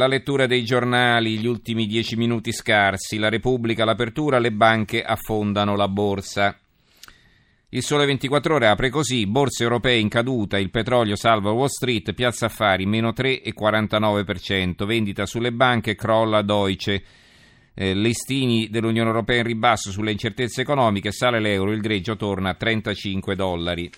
La lettura dei giornali, gli ultimi dieci minuti scarsi, la Repubblica, l'apertura, le banche affondano la borsa. Il sole 24 ore apre così, borse europee in caduta, il petrolio salva Wall Street, piazza affari meno 3,49%, vendita sulle banche, crolla Deutsche. Eh, listini dell'Unione Europea in ribasso sulle incertezze economiche, sale l'euro, il greggio torna a 35 dollari.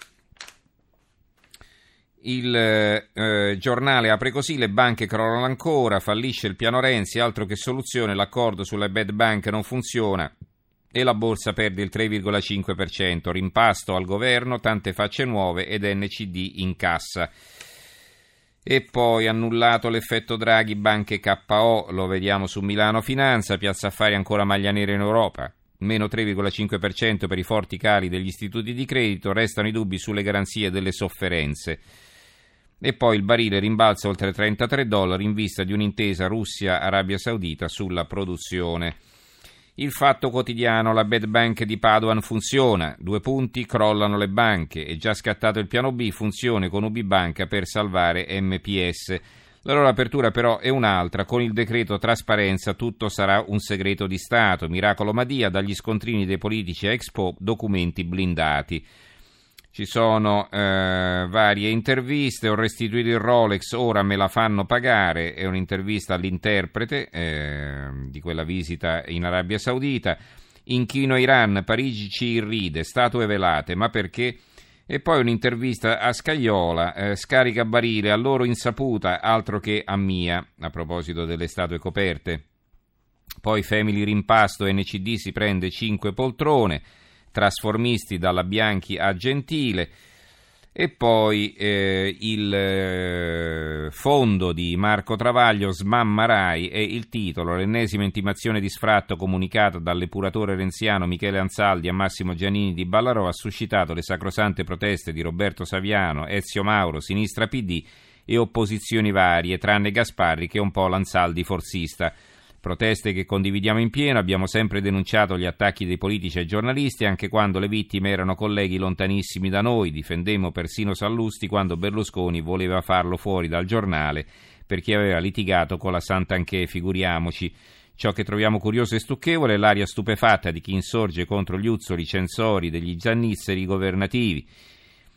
Il eh, giornale apre così, le banche crollano ancora, fallisce il piano Renzi, altro che soluzione, l'accordo sulle bad bank non funziona e la borsa perde il 3,5%, rimpasto al governo, tante facce nuove ed NCD in cassa. E poi annullato l'effetto Draghi, banche KO, lo vediamo su Milano Finanza, Piazza Affari ancora maglia nera in Europa, meno 3,5% per i forti cali degli istituti di credito, restano i dubbi sulle garanzie delle sofferenze. E poi il barile rimbalza oltre 33 dollari in vista di un'intesa Russia-Arabia Saudita sulla produzione. Il fatto quotidiano, la bad bank di Padoan funziona, due punti, crollano le banche, è già scattato il piano B, funzione con UB Banca per salvare MPS. La loro apertura però è un'altra, con il decreto trasparenza tutto sarà un segreto di Stato, miracolo Madia, dagli scontrini dei politici a Expo, documenti blindati. Ci sono eh, varie interviste, ho restituito il Rolex, ora me la fanno pagare, è un'intervista all'interprete eh, di quella visita in Arabia Saudita. Inchino Iran, Parigi ci irride, statue velate, ma perché? E poi un'intervista a Scagliola, eh, scarica barile a loro insaputa, altro che a mia, a proposito delle statue coperte. Poi Family Rimpasto, NCD si prende 5 poltrone trasformisti dalla Bianchi a Gentile e poi eh, il eh, fondo di Marco Travaglio Smamma Rai e il titolo l'ennesima intimazione di sfratto comunicata dall'epuratore renziano Michele Ansaldi a Massimo Giannini di Ballarò ha suscitato le sacrosante proteste di Roberto Saviano, Ezio Mauro, Sinistra PD e opposizioni varie, tranne Gasparri che è un po' l'Ansaldi forzista. Proteste che condividiamo in pieno, abbiamo sempre denunciato gli attacchi dei politici ai giornalisti anche quando le vittime erano colleghi lontanissimi da noi, difendemmo persino Sallusti quando Berlusconi voleva farlo fuori dal giornale perché aveva litigato con la Sant'Anché, figuriamoci. Ciò che troviamo curioso e stucchevole è l'aria stupefatta di chi insorge contro gli uzzoli censori degli zannisseri governativi.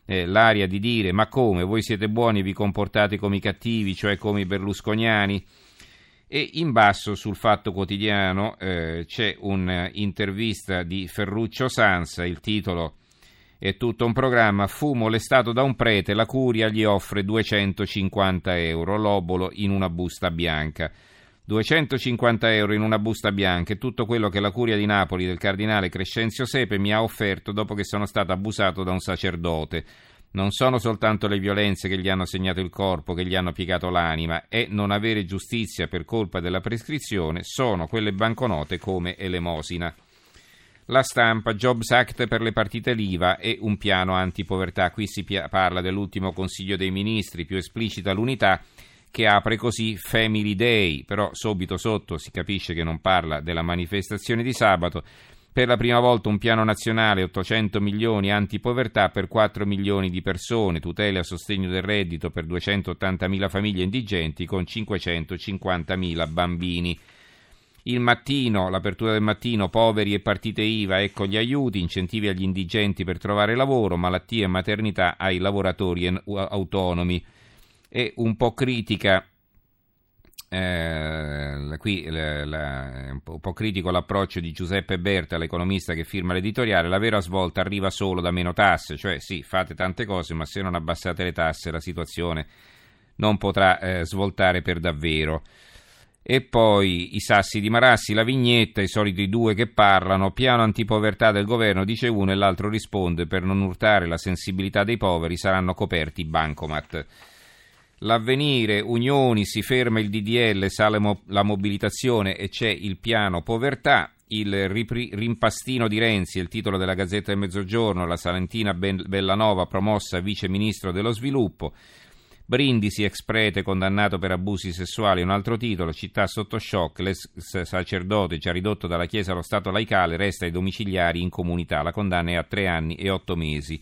Eh, l'aria di dire ma come, voi siete buoni e vi comportate come i cattivi, cioè come i berlusconiani? E in basso sul Fatto Quotidiano eh, c'è un'intervista di Ferruccio Sansa, il titolo è tutto un programma, fu molestato da un prete, la curia gli offre 250 euro, l'obolo in una busta bianca. 250 euro in una busta bianca è tutto quello che la curia di Napoli del cardinale Crescenzio Sepe mi ha offerto dopo che sono stato abusato da un sacerdote. Non sono soltanto le violenze che gli hanno segnato il corpo, che gli hanno piegato l'anima, e non avere giustizia per colpa della prescrizione, sono quelle banconote come elemosina. La stampa, Jobs Act per le partite l'IVA e un piano antipovertà. Qui si parla dell'ultimo Consiglio dei Ministri, più esplicita l'unità, che apre così Family Day, però subito sotto si capisce che non parla della manifestazione di sabato, per la prima volta un piano nazionale 800 milioni antipovertà per 4 milioni di persone, tutele a sostegno del reddito per 280 mila famiglie indigenti con 550 mila bambini. Il mattino, l'apertura del mattino, poveri e partite IVA, ecco gli aiuti, incentivi agli indigenti per trovare lavoro, malattie e maternità ai lavoratori autonomi. E un po' critica eh, qui la, la, è un po', critico l'approccio di Giuseppe Berta, l'economista che firma l'editoriale. La vera svolta arriva solo da meno tasse, cioè sì, fate tante cose, ma se non abbassate le tasse la situazione non potrà eh, svoltare per davvero. E poi i sassi di Marassi, la vignetta, i soliti due che parlano, piano antipovertà del governo, dice uno e l'altro risponde per non urtare la sensibilità dei poveri saranno coperti i bancomat. L'avvenire, Unioni, si ferma il DDL, sale mo- la mobilitazione e c'è il piano povertà. Il ripri- rimpastino di Renzi, il titolo della Gazzetta del Mezzogiorno, la Salentina ben- Bellanova promossa vice ministro dello sviluppo. Brindisi ex prete condannato per abusi sessuali, un altro titolo, città sotto shock, l'ex sacerdote già ridotto dalla Chiesa allo Stato laicale resta ai domiciliari in comunità, la condanna è a tre anni e otto mesi.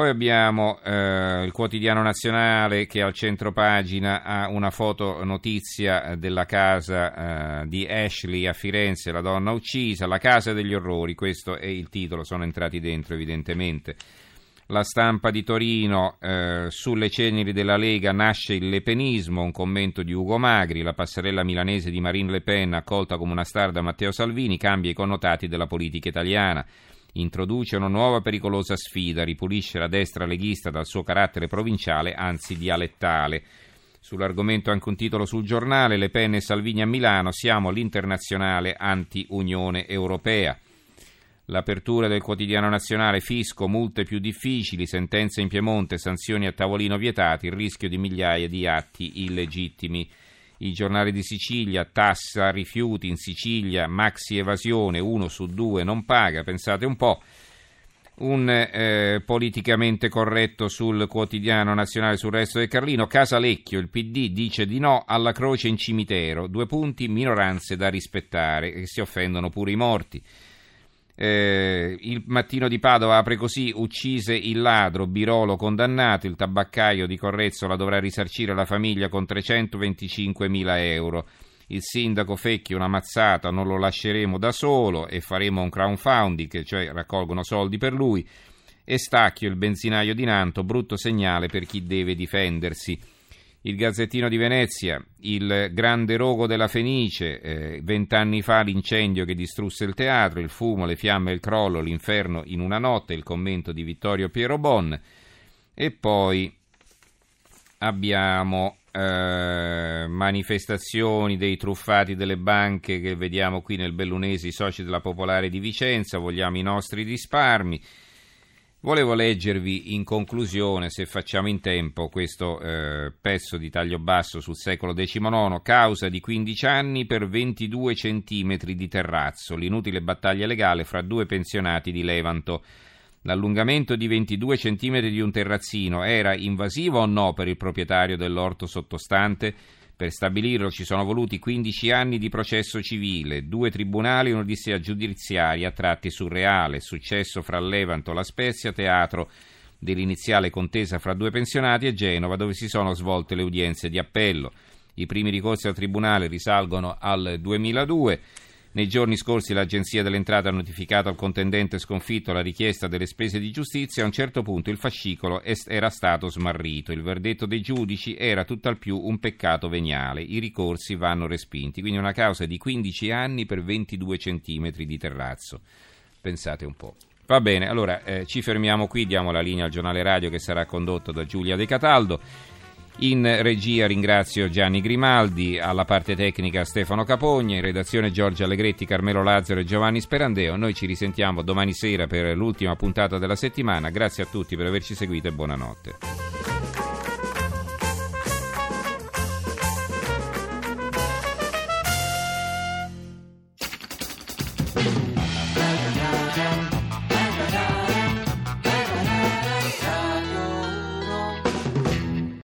Poi abbiamo eh, il quotidiano nazionale che al centro pagina ha una foto notizia della casa eh, di Ashley a Firenze, la donna uccisa, la casa degli orrori, questo è il titolo, sono entrati dentro evidentemente. La stampa di Torino, eh, sulle ceneri della Lega nasce il lepenismo, un commento di Ugo Magri, la passerella milanese di Marine Le Pen accolta come una star da Matteo Salvini cambia i connotati della politica italiana introduce una nuova pericolosa sfida, ripulisce la destra leghista dal suo carattere provinciale, anzi dialettale. Sull'argomento anche un titolo sul giornale, Le Pen e Salvini a Milano, siamo l'internazionale anti-Unione Europea. L'apertura del quotidiano nazionale, fisco, multe più difficili, sentenze in Piemonte, sanzioni a tavolino vietati, il rischio di migliaia di atti illegittimi i giornali di Sicilia, tassa rifiuti in Sicilia, maxi evasione, uno su due non paga, pensate un po'. Un eh, politicamente corretto sul quotidiano nazionale sul resto del Carlino, Casalecchio, il PD dice di no alla croce in cimitero, due punti, minoranze da rispettare, che si offendono pure i morti. Eh, il mattino di Padova apre così: uccise il ladro, Birolo condannato, il tabaccaio di Correzzola dovrà risarcire la famiglia con 325 mila euro. Il sindaco Fecchi una mazzata, non lo lasceremo da solo e faremo un crowdfunding, cioè raccolgono soldi per lui. E Stacchio, il benzinaio di Nanto, brutto segnale per chi deve difendersi. Il Gazzettino di Venezia, il grande rogo della Fenice, eh, vent'anni fa l'incendio che distrusse il teatro, il fumo, le fiamme, il crollo, l'inferno in una notte, il commento di Vittorio Piero Bon. E poi abbiamo eh, manifestazioni dei truffati delle banche che vediamo qui nel Bellunese, i soci della Popolare di Vicenza, vogliamo i nostri risparmi. Volevo leggervi in conclusione, se facciamo in tempo, questo eh, pezzo di taglio basso sul secolo XIX, causa di 15 anni per 22 centimetri di terrazzo, l'inutile battaglia legale fra due pensionati di Levanto. L'allungamento di 22 centimetri di un terrazzino era invasivo o no per il proprietario dell'orto sottostante? Per stabilirlo ci sono voluti 15 anni di processo civile, due tribunali e un'odissea giudiziaria a tratti surreale, successo fra Levanto, La Spezia, teatro dell'iniziale contesa fra due pensionati e Genova, dove si sono svolte le udienze di appello. I primi ricorsi al tribunale risalgono al 2002. Nei giorni scorsi l'Agenzia delle Entrate ha notificato al contendente sconfitto la richiesta delle spese di giustizia. A un certo punto il fascicolo era stato smarrito. Il verdetto dei giudici era tutt'al più un peccato veniale. I ricorsi vanno respinti. Quindi una causa di 15 anni per 22 centimetri di terrazzo. Pensate un po'. Va bene, allora eh, ci fermiamo qui, diamo la linea al giornale radio che sarà condotto da Giulia De Cataldo. In regia ringrazio Gianni Grimaldi, alla parte tecnica Stefano Capogna, in redazione Giorgio Allegretti, Carmelo Lazzaro e Giovanni Sperandeo. Noi ci risentiamo domani sera per l'ultima puntata della settimana. Grazie a tutti per averci seguito e buonanotte.